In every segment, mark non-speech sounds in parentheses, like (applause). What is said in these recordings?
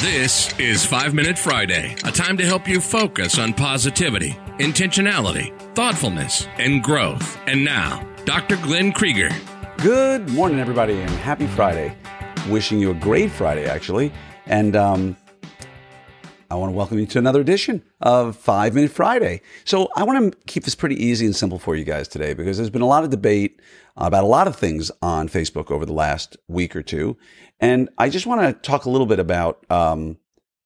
This is 5 Minute Friday, a time to help you focus on positivity, intentionality, thoughtfulness, and growth. And now, Dr. Glenn Krieger. Good morning, everybody, and happy Friday. Wishing you a great Friday, actually. And um, I want to welcome you to another edition of Five Minute Friday. So, I want to keep this pretty easy and simple for you guys today because there's been a lot of debate about a lot of things on Facebook over the last week or two. And I just want to talk a little bit about, um,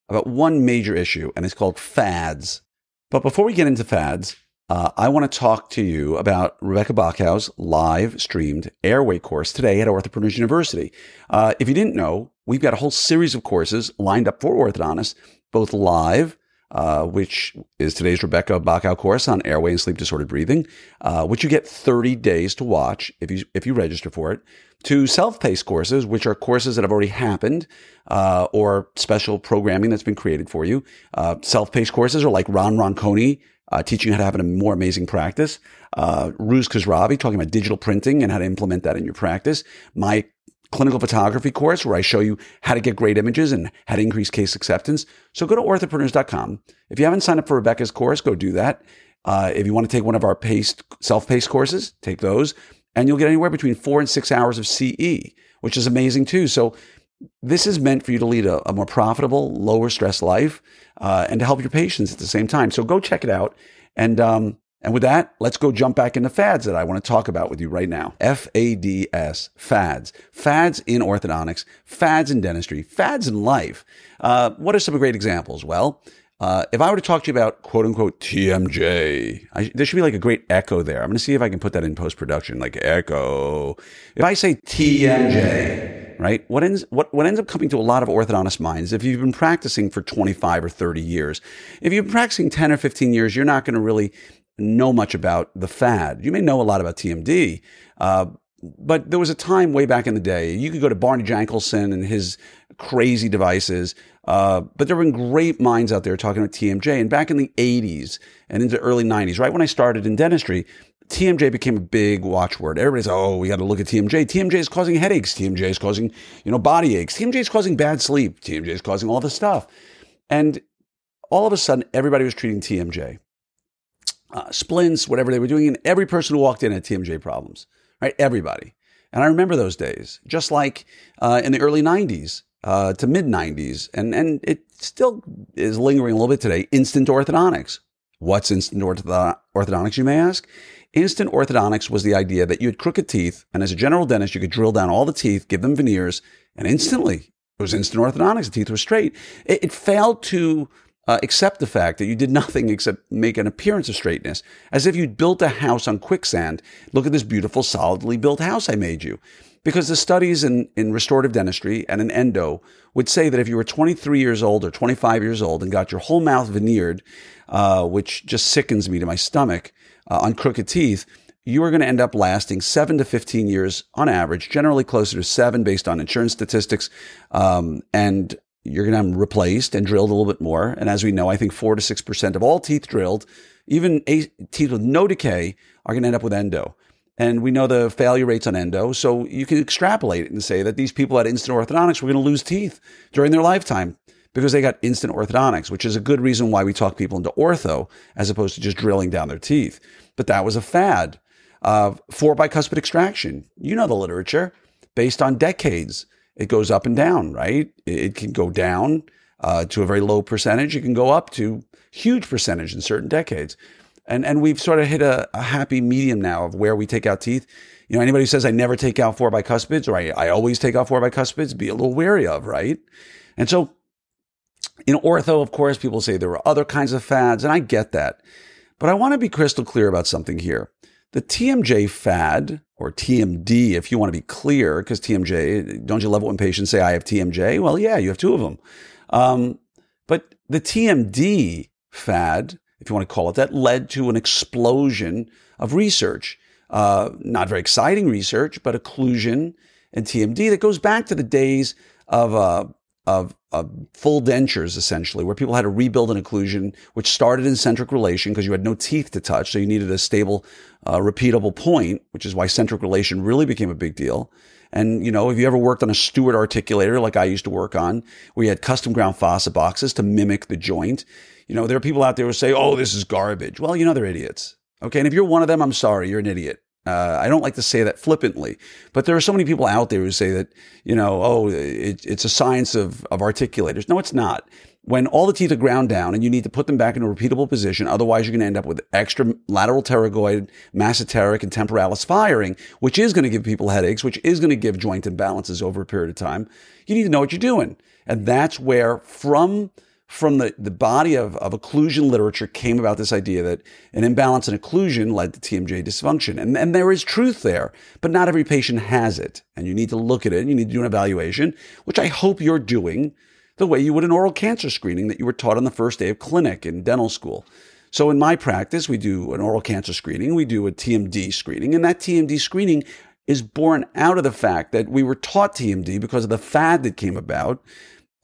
about one major issue, and it's called fads. But before we get into fads, uh, I want to talk to you about Rebecca Bachow's live streamed airway course today at Orthopreneurs University. Uh, if you didn't know, we've got a whole series of courses lined up for orthodontists, both live uh, which is today's Rebecca Bachow course on airway and sleep disordered breathing, uh, which you get 30 days to watch if you if you register for it. To self-paced courses, which are courses that have already happened, uh, or special programming that's been created for you. Uh, self-paced courses are like Ron Ronconi uh, teaching you how to have a more amazing practice. Uh, Ruz Khosravi talking about digital printing and how to implement that in your practice. My clinical photography course where I show you how to get great images and how to increase case acceptance. So go to orthopreneurs.com. If you haven't signed up for Rebecca's course, go do that. Uh, if you want to take one of our paced, self-paced courses, take those, and you'll get anywhere between four and six hours of CE, which is amazing too. So this is meant for you to lead a, a more profitable, lower stress life, uh, and to help your patients at the same time. So go check it out. And um, and with that, let's go jump back into fads that I want to talk about with you right now. F A D S, fads. Fads in orthodontics, fads in dentistry, fads in life. Uh, what are some great examples? Well, uh, if I were to talk to you about quote unquote TMJ, I, there should be like a great echo there. I'm going to see if I can put that in post production, like echo. If I say TMJ, right? What ends what what ends up coming to a lot of orthodontist minds, if you've been practicing for 25 or 30 years, if you've been practicing 10 or 15 years, you're not going to really know much about the fad. You may know a lot about TMD, uh, but there was a time way back in the day, you could go to Barney Jankelson and his crazy devices, uh, but there have been great minds out there talking about TMJ. And back in the 80s and into early 90s, right when I started in dentistry, TMJ became a big watchword. Everybody's, oh, we got to look at TMJ. TMJ is causing headaches. TMJ is causing, you know, body aches. TMJ is causing bad sleep. TMJ is causing all this stuff. And all of a sudden, everybody was treating TMJ uh, splints, whatever they were doing. And every person who walked in had TMJ problems, right? Everybody. And I remember those days, just like uh, in the early 90s uh, to mid 90s. And, and it still is lingering a little bit today. Instant orthodontics. What's instant orthodontics, you may ask? Instant orthodontics was the idea that you had crooked teeth, and as a general dentist, you could drill down all the teeth, give them veneers, and instantly it was instant orthodontics. The teeth were straight. It, it failed to uh, accept the fact that you did (laughs) nothing except make an appearance of straightness, as if you'd built a house on quicksand. Look at this beautiful, solidly built house I made you. Because the studies in, in restorative dentistry and in endo would say that if you were 23 years old or 25 years old and got your whole mouth veneered, uh, which just sickens me to my stomach, uh, on crooked teeth, you are going to end up lasting seven to 15 years on average, generally closer to seven based on insurance statistics. Um, and you're going to have replaced and drilled a little bit more. And as we know, I think four to 6% of all teeth drilled, even teeth with no decay, are going to end up with endo. And we know the failure rates on endo. So you can extrapolate it and say that these people at instant orthodontics were going to lose teeth during their lifetime because they got instant orthodontics, which is a good reason why we talk people into ortho as opposed to just drilling down their teeth. But that was a fad. Uh, four bicuspid extraction. You know the literature based on decades it goes up and down, right? It can go down uh, to a very low percentage. It can go up to huge percentage in certain decades. And, and we've sort of hit a, a happy medium now of where we take out teeth. You know, anybody who says I never take out four bicuspids or I, I always take out four bicuspids, be a little wary of, right? And so in ortho, of course, people say there are other kinds of fads, and I get that. But I want to be crystal clear about something here. The TMJ fad, or TMD, if you want to be clear, because TMJ, don't you love it when patients say, I have TMJ? Well, yeah, you have two of them. Um, but the TMD fad, if you want to call it that, led to an explosion of research. Uh, not very exciting research, but occlusion and TMD that goes back to the days of uh, of, of full dentures, essentially, where people had to rebuild an occlusion, which started in centric relation because you had no teeth to touch. So you needed a stable, uh, repeatable point, which is why centric relation really became a big deal. And, you know, if you ever worked on a Stuart articulator like I used to work on, where you had custom ground fossa boxes to mimic the joint, you know, there are people out there who say, oh, this is garbage. Well, you know, they're idiots. Okay. And if you're one of them, I'm sorry, you're an idiot. Uh, I don't like to say that flippantly, but there are so many people out there who say that, you know, oh, it, it's a science of, of articulators. No, it's not. When all the teeth are ground down and you need to put them back in a repeatable position, otherwise you're going to end up with extra lateral pterygoid, masseteric, and temporalis firing, which is going to give people headaches, which is going to give joint imbalances over a period of time. You need to know what you're doing. And that's where from from the, the body of, of occlusion literature came about this idea that an imbalance in occlusion led to TMJ dysfunction. And, and there is truth there, but not every patient has it. And you need to look at it and you need to do an evaluation, which I hope you're doing the way you would an oral cancer screening that you were taught on the first day of clinic in dental school. So in my practice, we do an oral cancer screening, we do a TMD screening, and that TMD screening is born out of the fact that we were taught TMD because of the fad that came about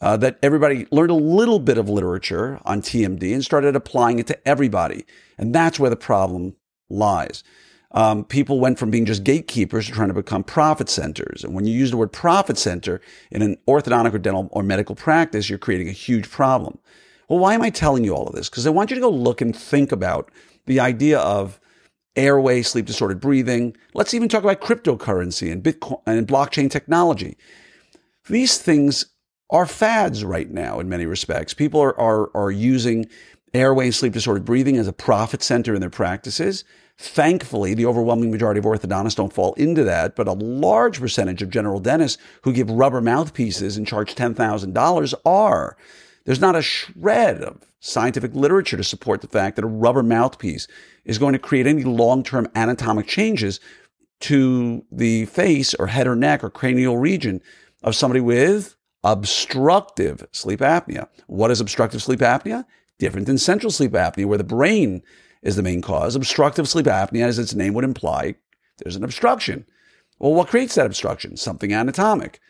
uh, that everybody learned a little bit of literature on TMD and started applying it to everybody. And that's where the problem lies. Um, people went from being just gatekeepers to trying to become profit centers. And when you use the word profit center in an orthodontic or dental or medical practice, you're creating a huge problem. Well, why am I telling you all of this? Because I want you to go look and think about the idea of airway, sleep disordered breathing. Let's even talk about cryptocurrency and Bitcoin and blockchain technology. These things are fads right now in many respects. People are, are, are using airway sleep disordered breathing as a profit center in their practices. Thankfully, the overwhelming majority of orthodontists don't fall into that, but a large percentage of general dentists who give rubber mouthpieces and charge $10,000 are. There's not a shred of scientific literature to support the fact that a rubber mouthpiece is going to create any long term anatomic changes to the face or head or neck or cranial region of somebody with obstructive sleep apnea. What is obstructive sleep apnea? Different than central sleep apnea, where the brain is the main cause. Obstructive sleep apnea, as its name would imply, there's an obstruction. Well, what creates that obstruction? Something anatomic.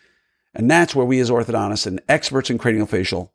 And that's where we as orthodontists and experts in craniofacial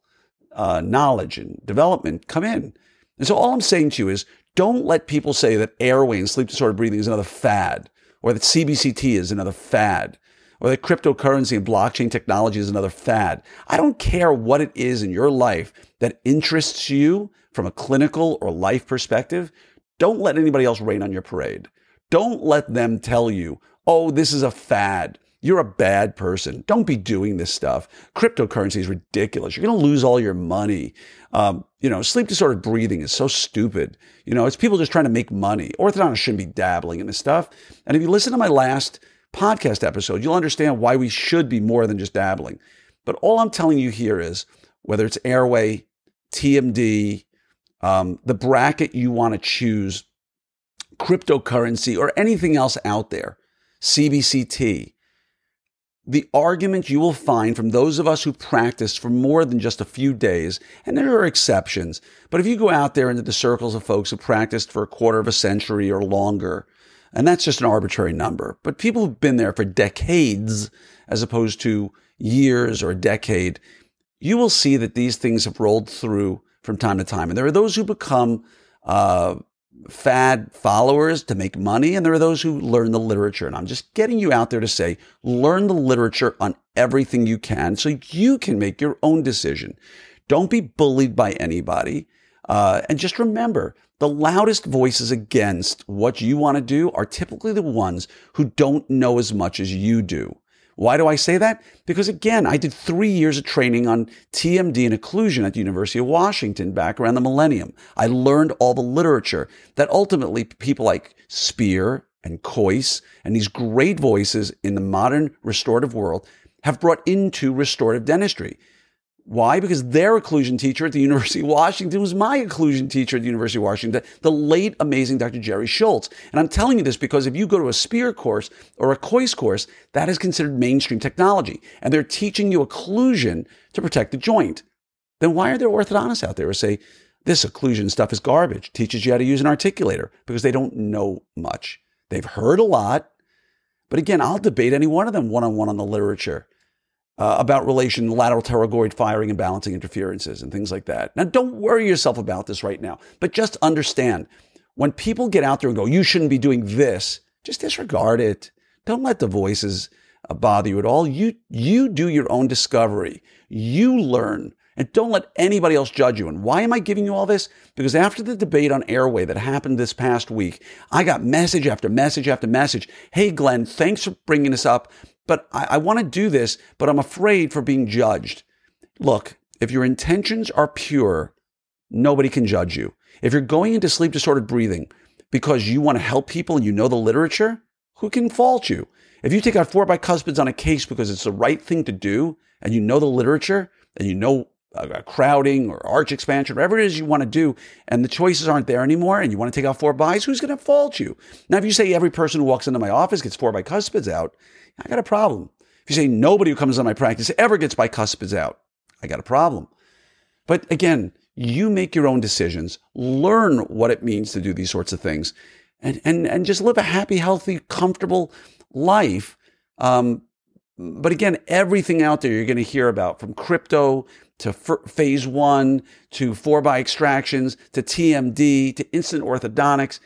uh, knowledge and development come in. And so all I'm saying to you is don't let people say that airway and sleep disordered breathing is another fad or that CBCT is another fad or that cryptocurrency and blockchain technology is another fad. I don't care what it is in your life that interests you from a clinical or life perspective. Don't let anybody else rain on your parade. Don't let them tell you, oh, this is a fad. You're a bad person. Don't be doing this stuff. Cryptocurrency is ridiculous. You're going to lose all your money. Um, you know, sleep disordered breathing is so stupid. You know, it's people just trying to make money. Orthodontists shouldn't be dabbling in this stuff. And if you listen to my last podcast episode, you'll understand why we should be more than just dabbling. But all I'm telling you here is whether it's airway, TMD, um, the bracket you want to choose, cryptocurrency, or anything else out there, CBCT, the argument you will find from those of us who practiced for more than just a few days, and there are exceptions, but if you go out there into the circles of folks who practiced for a quarter of a century or longer, and that's just an arbitrary number. But people who've been there for decades, as opposed to years or a decade, you will see that these things have rolled through from time to time. And there are those who become uh, fad followers to make money, and there are those who learn the literature. And I'm just getting you out there to say, learn the literature on everything you can so you can make your own decision. Don't be bullied by anybody. Uh, and just remember, the loudest voices against what you want to do are typically the ones who don't know as much as you do. Why do I say that? Because again, I did three years of training on TMD and occlusion at the University of Washington back around the millennium. I learned all the literature that ultimately people like Spear and Kois and these great voices in the modern restorative world have brought into restorative dentistry. Why? Because their occlusion teacher at the (laughs) University of Washington was my occlusion teacher at the University of Washington, the late amazing Dr. Jerry Schultz. And I'm telling you this because if you go to a Spear course or a Kois course, that is considered mainstream technology. And they're teaching you occlusion to protect the joint. Then why are there orthodontists out there who say, this occlusion stuff is garbage, teaches you how to use an articulator? Because they don't know much. They've heard a lot. But again, I'll debate any one of them one on one on the literature uh, about relation lateral pterygoid firing and balancing interferences and things like that. Now, don't worry yourself about this right now, but just understand when people get out there and go, you shouldn't be doing this, just disregard it. Don't let the voices uh, bother you at all. You, you do your own discovery. You learn and don't let anybody else judge you. And why am I giving you all this? Because after the debate on Airway that happened this past week, I got message after message after message. Hey, Glenn, thanks for bringing this up, but I, I want to do this, but I'm afraid for being judged. Look, if your intentions are pure, nobody can judge you. If you're going into sleep disordered breathing because you want to help people and you know the literature, who can fault you? If you take out four bicuspids on a case because it's the right thing to do and you know the literature and you know uh, crowding or arch expansion, whatever it is you want to do, and the choices aren't there anymore, and you want to take out four bis, who's going to fault you? Now, if you say every person who walks into my office gets four bicuspids out, I got a problem. If you say nobody who comes into my practice ever gets bicuspids out, I got a problem. But again, you make your own decisions, learn what it means to do these sorts of things, and and and just live a happy, healthy, comfortable life. Um, but again, everything out there you're going to hear about from crypto to f- phase one to four by extractions to TMD to instant orthodontics,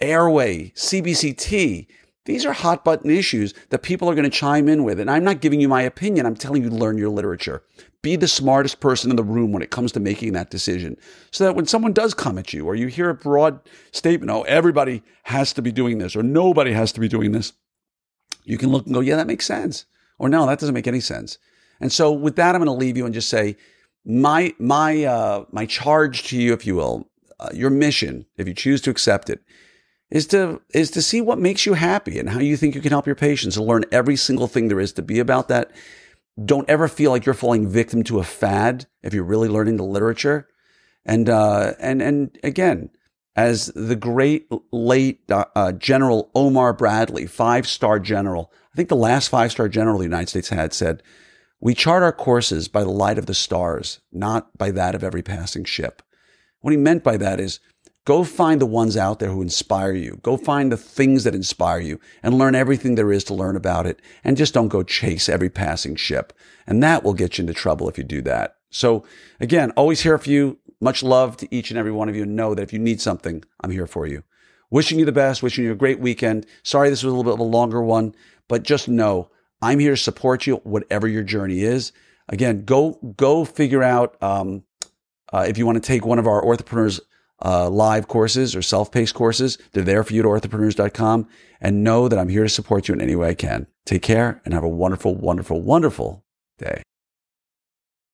airway, CBCT. These are hot button issues that people are going to chime in with. And I'm not giving you my opinion. I'm telling you to learn your literature. Be the smartest person in the room when it comes to making that decision. So that when someone does come at you or you hear a broad statement, oh, everybody has to be doing this or nobody has to be doing this, you can look and go, yeah, that makes sense. Or no, that doesn't make any sense. And so with that, I'm going to leave you and just say, my my uh, my charge to you, if you will, uh, your mission, if you choose to accept it, is to is to see what makes you happy and how you think you can help your patients and learn every single thing there is to be about that. Don't ever feel like you're falling victim to a fad if you're really learning the literature. And uh, and and again, as the great late uh, General Omar Bradley, five star general, I think the last five star general the United States had said we chart our courses by the light of the stars, not by that of every passing ship. What he meant by that is go find the ones out there who inspire you. Go find the things that inspire you and learn everything there is to learn about it. And just don't go chase every passing ship. And that will get you into trouble if you do that. So again, always here for you. Much love to each and every one of you. And know that if you need something, I'm here for you. Wishing you the best, wishing you a great weekend. Sorry this was a little bit of a longer one, but just know I'm here to support you, whatever your journey is. Again, go go figure out um, uh, if you want to take one of our Orthopreneurs uh, live courses or self-paced courses. They're there for you at orthopreneurs.com. And know that I'm here to support you in any way I can. Take care and have a wonderful, wonderful, wonderful day.